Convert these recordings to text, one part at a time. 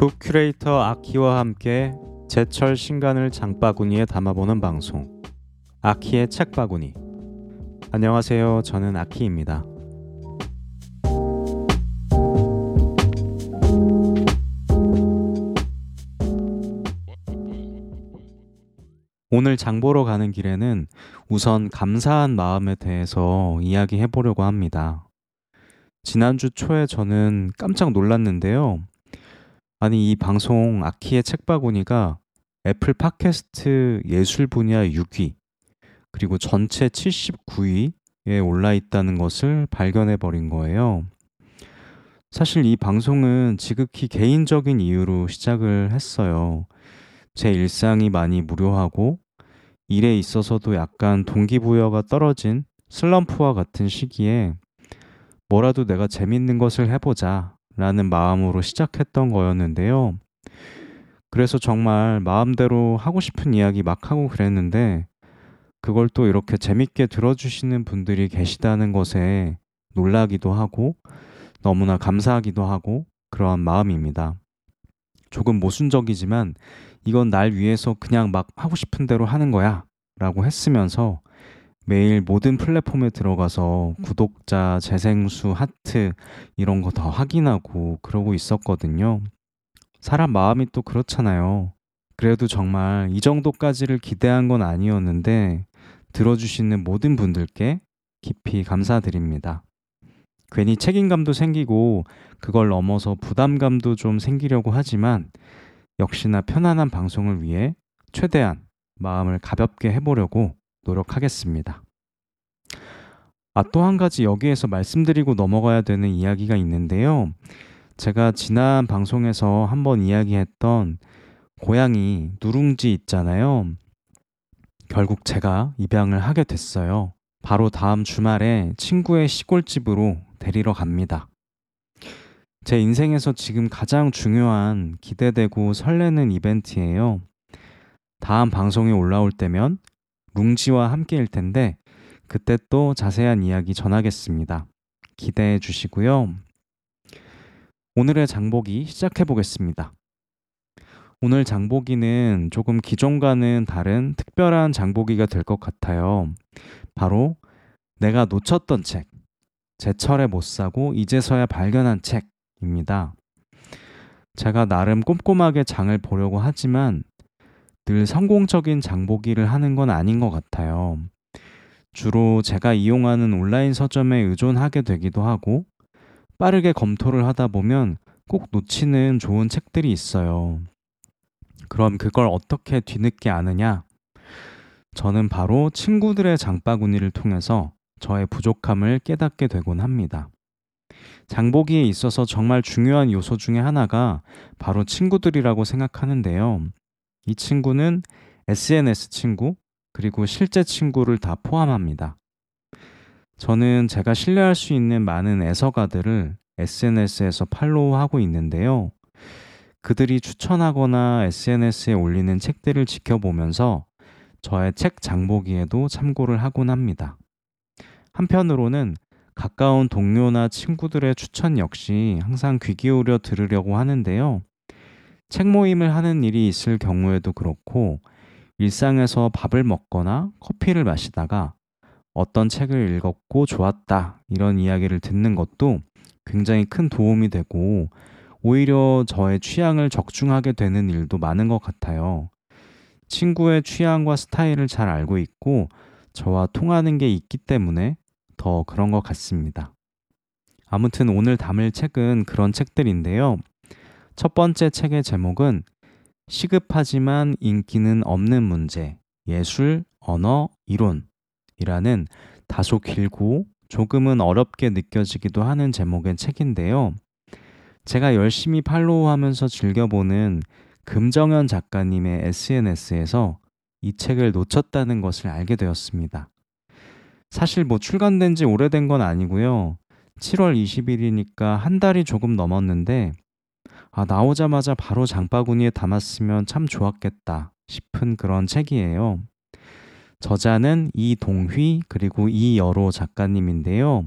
북 큐레이터 아키와 함께 제철 신간을 장바구니에 담아보는 방송 아키의 책바구니 안녕하세요 저는 아키입니다 오늘 장보러 가는 길에는 우선 감사한 마음에 대해서 이야기해 보려고 합니다. 지난주 초에 저는 깜짝 놀랐는데요. 아니, 이 방송 아키의 책바구니가 애플 팟캐스트 예술 분야 6위, 그리고 전체 79위에 올라 있다는 것을 발견해 버린 거예요. 사실 이 방송은 지극히 개인적인 이유로 시작을 했어요. 제 일상이 많이 무료하고 일에 있어서도 약간 동기부여가 떨어진 슬럼프와 같은 시기에 뭐라도 내가 재밌는 것을 해보자 라는 마음으로 시작했던 거였는데요. 그래서 정말 마음대로 하고 싶은 이야기 막 하고 그랬는데 그걸 또 이렇게 재밌게 들어주시는 분들이 계시다는 것에 놀라기도 하고 너무나 감사하기도 하고 그러한 마음입니다. 조금 모순적이지만 이건 날 위해서 그냥 막 하고 싶은 대로 하는 거야 라고 했으면서 매일 모든 플랫폼에 들어가서 구독자, 재생수, 하트 이런 거 다 확인하고 그러고 있었거든요. 사람 마음이 또 그렇잖아요. 그래도 정말 이 정도까지를 기대한 건 아니었는데 들어주시는 모든 분들께 깊이 감사드립니다. 괜히 책임감도 생기고 그걸 넘어서 부담감도 좀 생기려고 하지만 역시나 편안한 방송을 위해 최대한 마음을 가볍게 해보려고 노력하겠습니다. 아, 또 한 가지 여기에서 말씀드리고 넘어가야 되는 이야기가 있는데요. 제가 지난 방송에서 한번 이야기했던 고양이 누룽지 있잖아요. 결국 제가 입양을 하게 됐어요. 바로 다음 주말에 친구의 시골집으로 데리러 갑니다. 제 인생에서 지금 가장 중요한 기대되고 설레는 이벤트예요. 다음 방송이 올라올 때면 룽지와 함께일 텐데 그때 또 자세한 이야기 전하겠습니다. 기대해 주시고요. 오늘의 장보기 시작해 보겠습니다. 오늘 장보기는 조금 기존과는 다른 특별한 장보기가 될 것 같아요. 바로 내가 놓쳤던 책, 제철에 못 사고 이제서야 발견한 책입니다. 제가 나름 꼼꼼하게 장을 보려고 하지만 늘 성공적인 장보기를 하는 건 아닌 것 같아요. 주로 제가 이용하는 온라인 서점에 의존하게 되기도 하고 빠르게 검토를 하다 보면 꼭 놓치는 좋은 책들이 있어요. 그럼 그걸 어떻게 뒤늦게 아느냐? 저는 바로 친구들의 장바구니를 통해서 저의 부족함을 깨닫게 되곤 합니다. 장보기에 있어서 정말 중요한 요소 중에 하나가 바로 친구들이라고 생각하는데요. 이 친구는 SNS 친구, 그리고 실제 친구를 다 포함합니다. 저는 제가 신뢰할 수 있는 많은 애서가들을 SNS에서 팔로우하고 있는데요. 그들이 추천하거나 SNS에 올리는 책들을 지켜보면서 저의 책 장보기에도 참고를 하곤 합니다. 한편으로는 가까운 동료나 친구들의 추천 역시 항상 귀 기울여 들으려고 하는데요. 책 모임을 하는 일이 있을 경우에도 그렇고 일상에서 밥을 먹거나 커피를 마시다가 어떤 책을 읽었고 좋았다 이런 이야기를 듣는 것도 굉장히 큰 도움이 되고 오히려 저의 취향을 적중하게 되는 일도 많은 것 같아요. 친구의 취향과 스타일을 잘 알고 있고 저와 통하는 게 있기 때문에 더 그런 것 같습니다. 아무튼 오늘 담을 책은 그런 책들인데요. 첫 번째 책의 제목은 시급하지만 인기는 없는 문제, 예술, 언어, 이론이라는 다소 길고 조금은 어렵게 느껴지기도 하는 제목의 책인데요. 제가 열심히 팔로우하면서 즐겨보는 금정현 작가님의 SNS에서 이 책을 놓쳤다는 것을 알게 되었습니다. 사실 뭐 출간된 지 오래된 건 아니고요. 7월 20일이니까 한 달이 조금 넘었는데 아, 나오자마자 바로 장바구니에 담았으면 참 좋았겠다 싶은 그런 책이에요. 저자는 이동휘 그리고 이여로 작가님인데요.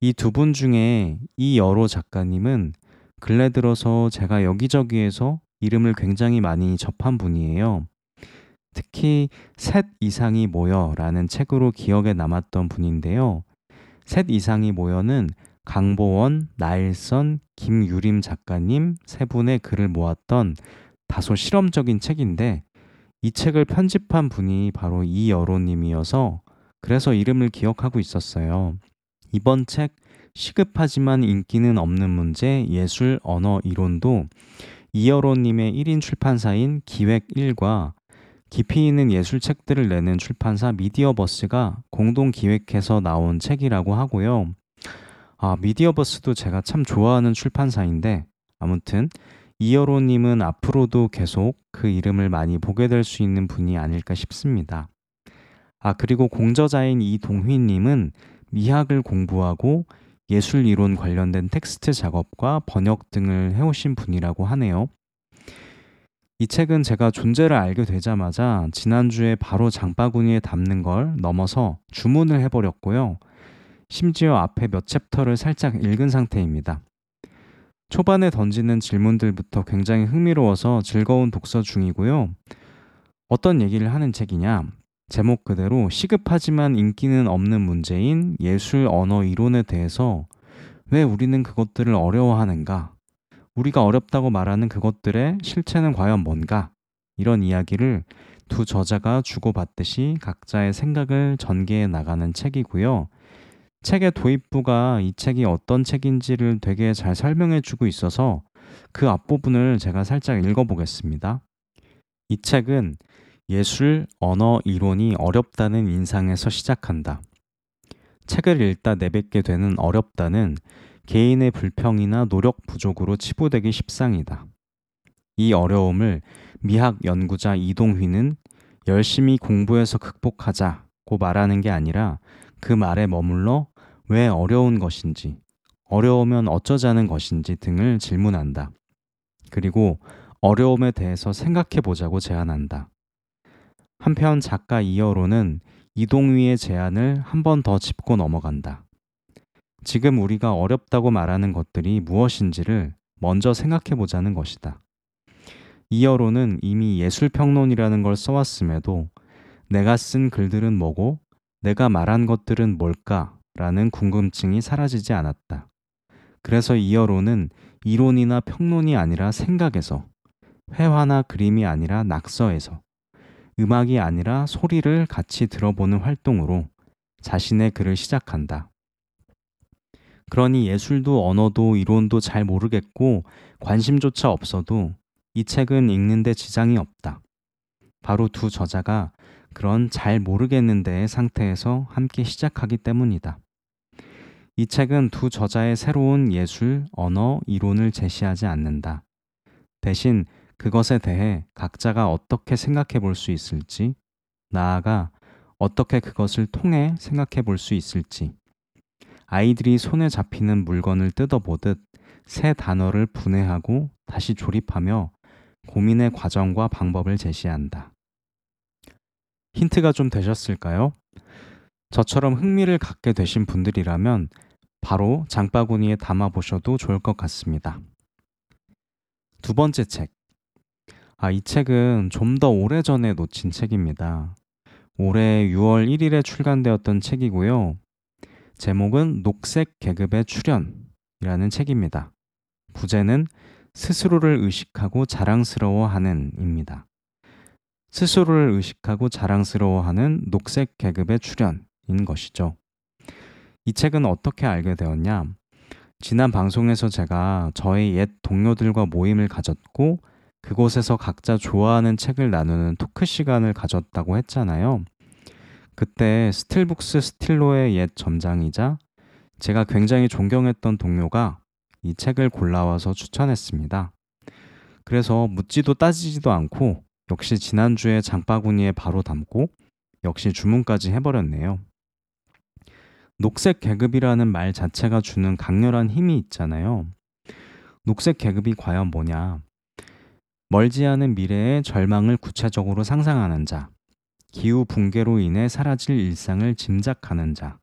이 두 분 중에 이여로 작가님은 근래 들어서 제가 여기저기에서 이름을 굉장히 많이 접한 분이에요. 특히 셋 이상이 모여라는 책으로 기억에 남았던 분인데요. 셋 이상이 모여는 강보원, 나일선, 김유림 작가님 세 분의 글을 모았던 다소 실험적인 책인데 이 책을 편집한 분이 바로 이 여로님이어서 그래서 이름을 기억하고 있었어요. 이번 책 시급하지만 인기는 없는 문제 예술 언어 이론도 이여로님의 1인 출판사인 기획 1과 깊이 있는 예술 책들을 내는 출판사 미디어버스가 공동 기획해서 나온 책이라고 하고요. 아, 미디어버스도 제가 참 좋아하는 출판사인데 아무튼 이여로님은 앞으로도 계속 그 이름을 많이 보게 될 수 있는 분이 아닐까 싶습니다. 아, 그리고 공저자인 이동휘님은 미학을 공부하고 예술 이론 관련된 텍스트 작업과 번역 등을 해오신 분이라고 하네요. 이 책은 제가 존재를 알게 되자마자 지난주에 바로 장바구니에 담는 걸 넘어서 주문을 해버렸고요. 심지어 앞에 몇 챕터를 살짝 읽은 상태입니다. 초반에 던지는 질문들부터 굉장히 흥미로워서 즐거운 독서 중이고요. 어떤 얘기를 하는 책이냐? 제목 그대로 시급하지만 인기는 없는 문제인 예술 언어 이론에 대해서 왜 우리는 그것들을 어려워하는가? 우리가 어렵다고 말하는 그것들의 실체는 과연 뭔가? 이런 이야기를 두 저자가 주고받듯이 각자의 생각을 전개해 나가는 책이고요. 책의 도입부가 이 책이 어떤 책인지를 되게 잘 설명해 주고 있어서 그 앞부분을 제가 살짝 읽어보겠습니다. 이 책은 예술, 언어, 이론이 어렵다는 인상에서 시작한다. 책을 읽다 내뱉게 되는 어렵다는 개인의 불평이나 노력 부족으로 치부되기 십상이다. 이 어려움을 미학 연구자 이동휘는 열심히 공부해서 극복하자고 말하는 게 아니라 그 말에 머물러 왜 어려운 것인지, 어려우면 어쩌자는 것인지 등을 질문한다. 그리고 어려움에 대해서 생각해 보자고 제안한다. 한편 작가 이어로는 이동휘의 제안을 한 번 더 짚고 넘어간다. 지금 우리가 어렵다고 말하는 것들이 무엇인지를 먼저 생각해 보자는 것이다. 이어로는 이미 예술평론이라는 걸 써왔음에도 내가 쓴 글들은 뭐고 내가 말한 것들은 뭘까 라는 궁금증이 사라지지 않았다. 그래서 이어로는 이론이나 평론이 아니라 생각에서, 회화나 그림이 아니라 낙서에서, 음악이 아니라 소리를 같이 들어보는 활동으로 자신의 글을 시작한다. 그러니 예술도 언어도 이론도 잘 모르겠고 관심조차 없어도 이 책은 읽는데 지장이 없다. 바로 두 저자가 그런 잘 모르겠는데의 상태에서 함께 시작하기 때문이다. 이 책은 두 저자의 새로운 예술, 언어, 이론을 제시하지 않는다. 대신 그것에 대해 각자가 어떻게 생각해 볼 수 있을지, 나아가 어떻게 그것을 통해 생각해 볼 수 있을지, 아이들이 손에 잡히는 물건을 뜯어보듯 새 단어를 분해하고 다시 조립하며 고민의 과정과 방법을 제시한다. 힌트가 좀 되셨을까요? 저처럼 흥미를 갖게 되신 분들이라면 바로 장바구니에 담아 보셔도 좋을 것 같습니다. 두 번째 책. 아, 이 책은 좀 더 오래전에 놓친 책입니다. 올해 6월 1일에 출간되었던 책이고요. 제목은 녹색 계급의 출현이라는 책입니다. 부제는 스스로를 의식하고 자랑스러워하는 입니다. 스스로를 의식하고 자랑스러워하는 녹색 계급의 출현인 것이죠. 이 책은 어떻게 알게 되었냐? 지난 방송에서 제가 저의 옛 동료들과 모임을 가졌고 그곳에서 각자 좋아하는 책을 나누는 토크 시간을 가졌다고 했잖아요. 그때 스틸북스 스틸로의 옛 점장이자 제가 굉장히 존경했던 동료가 이 책을 골라와서 추천했습니다. 그래서 묻지도 따지지도 않고 역시 지난주에 장바구니에 바로 담고 역시 주문까지 해버렸네요. 녹색 계급이라는 말 자체가 주는 강렬한 힘이 있잖아요. 녹색 계급이 과연 뭐냐? 멀지 않은 미래의 절망을 구체적으로 상상하는 자, 기후 붕괴로 인해 사라질 일상을 짐작하는 자,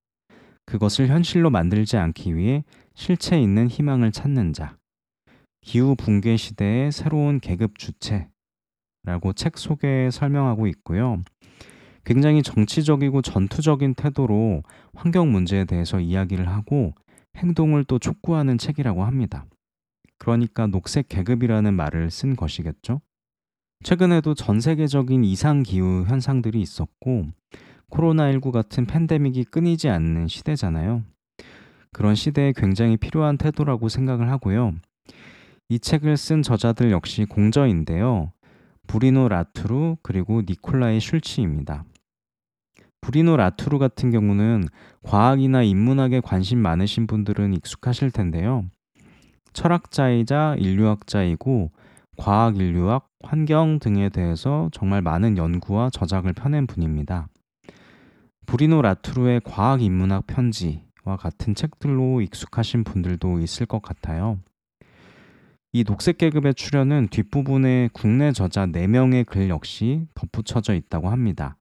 그것을 현실로 만들지 않기 위해 실체 있는 희망을 찾는 자, 기후 붕괴 시대의 새로운 계급 주체라고 책 속에 설명하고 있고요. 굉장히 정치적이고 전투적인 태도로 환경 문제에 대해서 이야기를 하고 행동을 또 촉구하는 책이라고 합니다. 그러니까 녹색 계급이라는 말을 쓴 것이겠죠. 최근에도 전 세계적인 이상 기후 현상들이 있었고 코로나19 같은 팬데믹이 끊이지 않는 시대잖아요. 그런 시대에 굉장히 필요한 태도라고 생각을 하고요. 이 책을 쓴 저자들 역시 공저인데요. 브리노 라투루 그리고 니콜라이 슐치입니다. 브리노 라투루 같은 경우는 과학이나 인문학에 관심 많으신 분들은 익숙하실 텐데요. 철학자이자 인류학자이고 과학 인류학, 환경 등에 대해서 정말 많은 연구와 저작을 펴낸 분입니다. 브리노 라투루의 과학 인문학 편지와 같은 책들로 익숙하신 분들도 있을 것 같아요. 이 녹색 계급의 출연은 뒷부분에 국내 저자 4명의 글 역시 덧붙여져 있다고 합니다.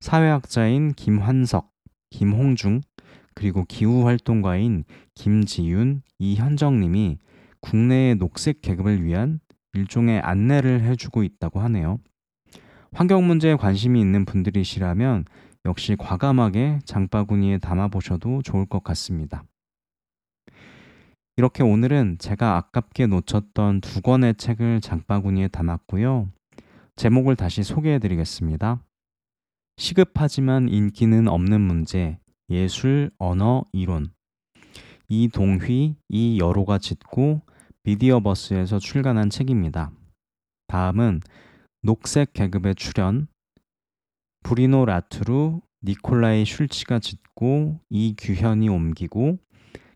사회학자인 김환석, 김홍중, 그리고 기후활동가인 김지윤, 이현정님이 국내의 녹색 계급을 위한 일종의 안내를 해주고 있다고 하네요. 환경 문제에 관심이 있는 분들이시라면 역시 과감하게 장바구니에 담아보셔도 좋을 것 같습니다. 이렇게 오늘은 제가 아깝게 놓쳤던 두 권의 책을 장바구니에 담았고요. 제목을 다시 소개해 드리겠습니다. 시급하지만 인기는 없는 문제, 예술, 언어, 이론. 이동휘, 이여로가 짓고 미디어버스에서 출간한 책입니다. 다음은 녹색 계급의 출연, 브리노 라투루, 니콜라이 슐치가 짓고 이규현이 옮기고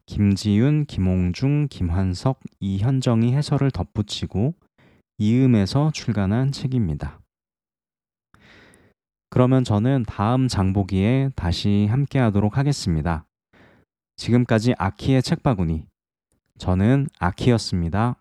김지윤, 김홍중, 김환석, 이현정이 해설을 덧붙이고 이음에서 출간한 책입니다. 그러면 저는 다음 장보기에 다시 함께 하도록 하겠습니다. 지금까지 아키의 책바구니. 저는 아키였습니다.